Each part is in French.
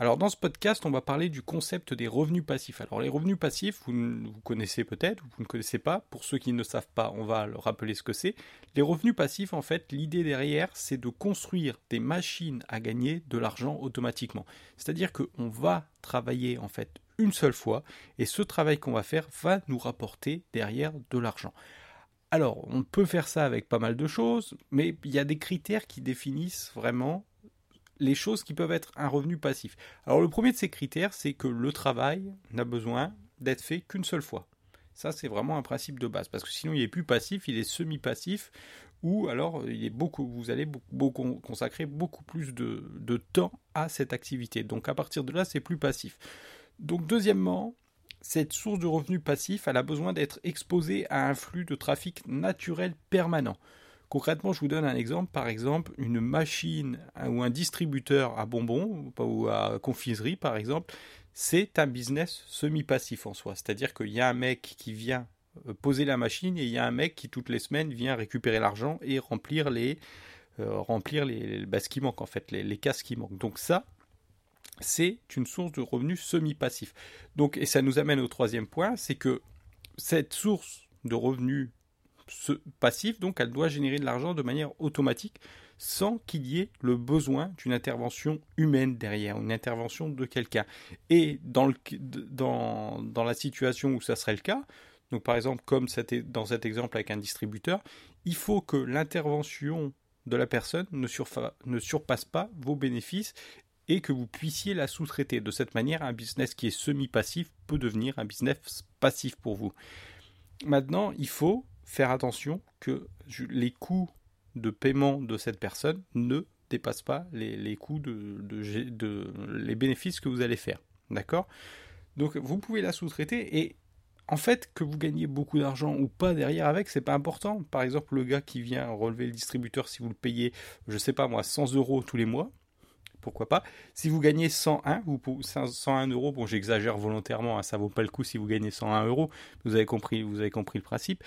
Alors dans ce podcast, on va parler du concept des revenus passifs. Alors les revenus passifs, vous, connaissez peut-être ou vous ne connaissez pas. Pour ceux qui ne savent pas, on va leur rappeler ce que c'est. Les revenus passifs, en fait, l'idée derrière, c'est de construire des machines à gagner de l'argent automatiquement. C'est-à-dire qu'on va travailler en fait une seule fois et ce travail qu'on va faire va nous rapporter derrière de l'argent. Alors, on peut faire ça avec pas mal de choses, mais il y a des critères qui définissent vraiment les choses qui peuvent être un revenu passif. Alors le premier de ces critères, c'est que le travail n'a besoin d'être fait qu'une seule fois. Ça, c'est vraiment un principe de base, parce que sinon il est plus passif, il est semi-passif, ou alors il est beaucoup, vous allez beaucoup, consacrer beaucoup plus de, de temps à cette activité. Donc à partir de là, c'est plus passif. Donc deuxièmement, cette source de revenus passif, elle a besoin d'être exposée à un flux de trafic naturel permanent. Concrètement, je vous donne un exemple. Par exemple, une machine ou un distributeur à bonbons ou à confiserie, par exemple, c'est un business semi-passif en soi. C'est-à-dire qu'il y a un mec qui vient euh, poser la machine et il y a un mec qui toutes les semaines vient récupérer l'argent et remplir les euh, remplir les, bah, qui manque en fait, les, les cases qui manquent. Donc ça, c'est une source de revenus semi-passif. Donc et ça nous amène au troisième point, c'est que cette source de revenus ce passif, donc elle doit générer de l'argent de manière automatique sans qu'il y ait le besoin d'une intervention humaine derrière, une intervention de quelqu'un. Et dans, le, dans, dans, la situation où ça serait le cas, donc par exemple comme dans cet exemple avec un distributeur, il faut que l'intervention de la personne ne, ne surpasse pas vos bénéfices et que vous puissiez la sous-traiter. De cette manière, un business qui est semi-passif peut devenir un business passif pour vous. Maintenant, il faut faire attention que les coûts de paiement de cette personne ne dépassent pas les, coûts de, de, les bénéfices que vous allez faire. D'accord? Donc vous pouvez la sous-traiter et en fait que vous gagnez beaucoup d'argent ou pas derrière avec, c'est pas important. Par exemple, le gars qui vient relever le distributeur, si vous le payez, je sais pas moi, 100 euros tous les mois, pourquoi pas. Si vous gagnez 101 ou 101 euros, bon j'exagère volontairement, hein, ça vaut pas le coup si vous gagnez 101 euros, vous avez compris, vous avez compris le principe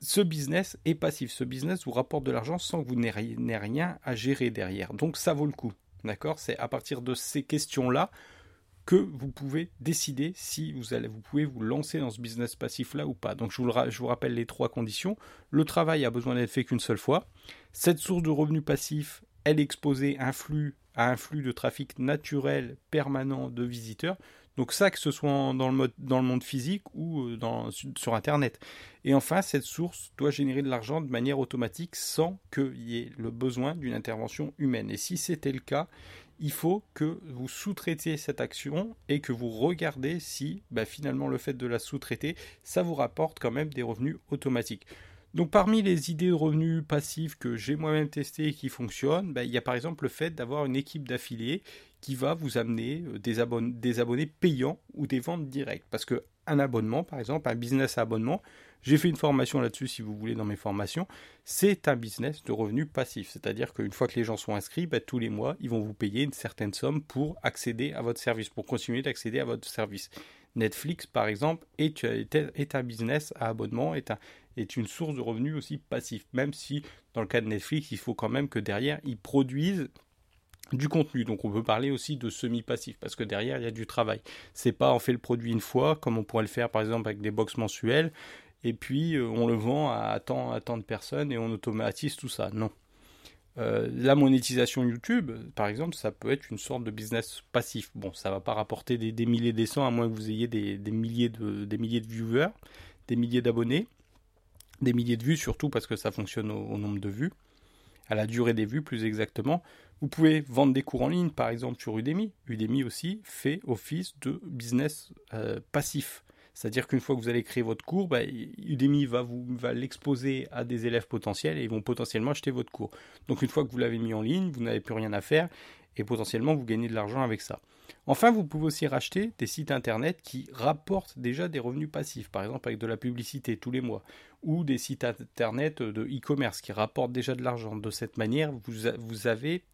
ce business est passif. Ce business vous rapporte de l'argent sans que vous n'ayez rien à gérer derrière. Donc ça vaut le coup. D'accord? C'est à partir de ces questions-là que vous pouvez décider si vous allez, vous pouvez vous lancer dans ce business passif là ou pas. Donc je vous, rappelle les trois conditions. Le travail a besoin d'être fait qu'une seule fois. Cette source de revenus passifs, elle est exposée à un flux de trafic naturel permanent de visiteurs. Donc ça, que ce soit dans le, monde physique ou euh, sur Internet. Et enfin, cette source doit générer de l'argent de manière automatique sans qu'il y ait le besoin d'une intervention humaine. Et si c'était le cas, il faut que vous sous-traitiez cette action et que vous regardez si bah, finalement le fait de la sous-traiter, ça vous rapporte quand même des revenus automatiques. Donc parmi les idées de revenus passifs que j'ai moi-même testé et qui fonctionnent, bah, il y a par exemple le fait d'avoir une équipe d'affiliés qui va vous amener euh, des, abonnés payants ou des ventes directes. Parce que un abonnement, par exemple, un business à abonnement, j'ai fait une formation là-dessus si vous voulez dans mes formations, c'est un business de revenus passifs. C'est-à-dire qu'une fois que les gens sont inscrits, bah, tous les mois, ils vont vous payer une certaine somme pour accéder à votre service, pour continuer d'accéder à votre service. Netflix, par exemple, est, est, un business à abonnement, est une source de revenus aussi passif. Même si, dans le cas de Netflix, il faut quand même que derrière, ils produisent du contenu. Donc on peut parler aussi de semi-passif parce que derrière il y a du travail. C'est pas on fait le produit une fois comme on pourrait le faire par exemple avec des box mensuelles et puis euh, on le vend à tant, à tant de personnes et on automatise tout ça. Non. Euh, la monétisation YouTube, par exemple, ça peut être une sorte de business passif. Bon, ça va pas rapporter des, milliers des cents à moins que vous ayez des, milliers de, des milliers de viewers, des milliers d'abonnés, des milliers de vues surtout parce que ça fonctionne au nombre de vues, à la durée des vues plus exactement. Vous pouvez vendre des cours en ligne, par exemple sur Udemy. Udemy aussi fait office de business euh, passif. C'est-à-dire qu'une fois que vous allez créer votre cours, bah, Udemy va, vous, va l'exposer à des élèves potentiels et ils vont potentiellement acheter votre cours. Donc une fois que vous l'avez mis en ligne, vous n'avez plus rien à faire et potentiellement vous gagnez de l'argent avec ça. Enfin, vous pouvez aussi racheter des sites internet qui rapportent déjà des revenus passifs, par exemple avec de la publicité tous les mois, ou des sites internet de e-commerce qui rapportent déjà de l'argent. De cette manière, vous, vous avez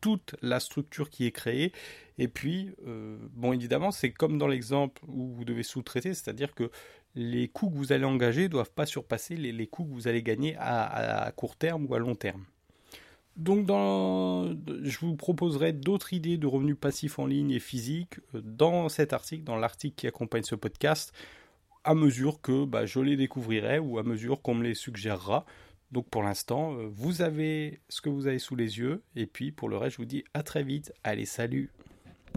toute la structure qui est créée. Et puis, euh, bon, évidemment, c'est comme dans l'exemple où vous devez sous-traiter, c'est-à-dire que les coûts que vous allez engager ne doivent pas surpasser les, coûts que vous allez gagner à, court terme ou à long terme. Donc, je vous proposerai d'autres idées de revenus passifs en ligne et physiques euh, dans cet article, dans l'article qui accompagne ce podcast, à mesure que bah, je les découvrirai ou à mesure qu'on me les suggérera. Donc pour l'instant, euh, vous avez ce que vous avez sous les yeux. Et puis pour le reste, je vous dis à très vite. Allez, salut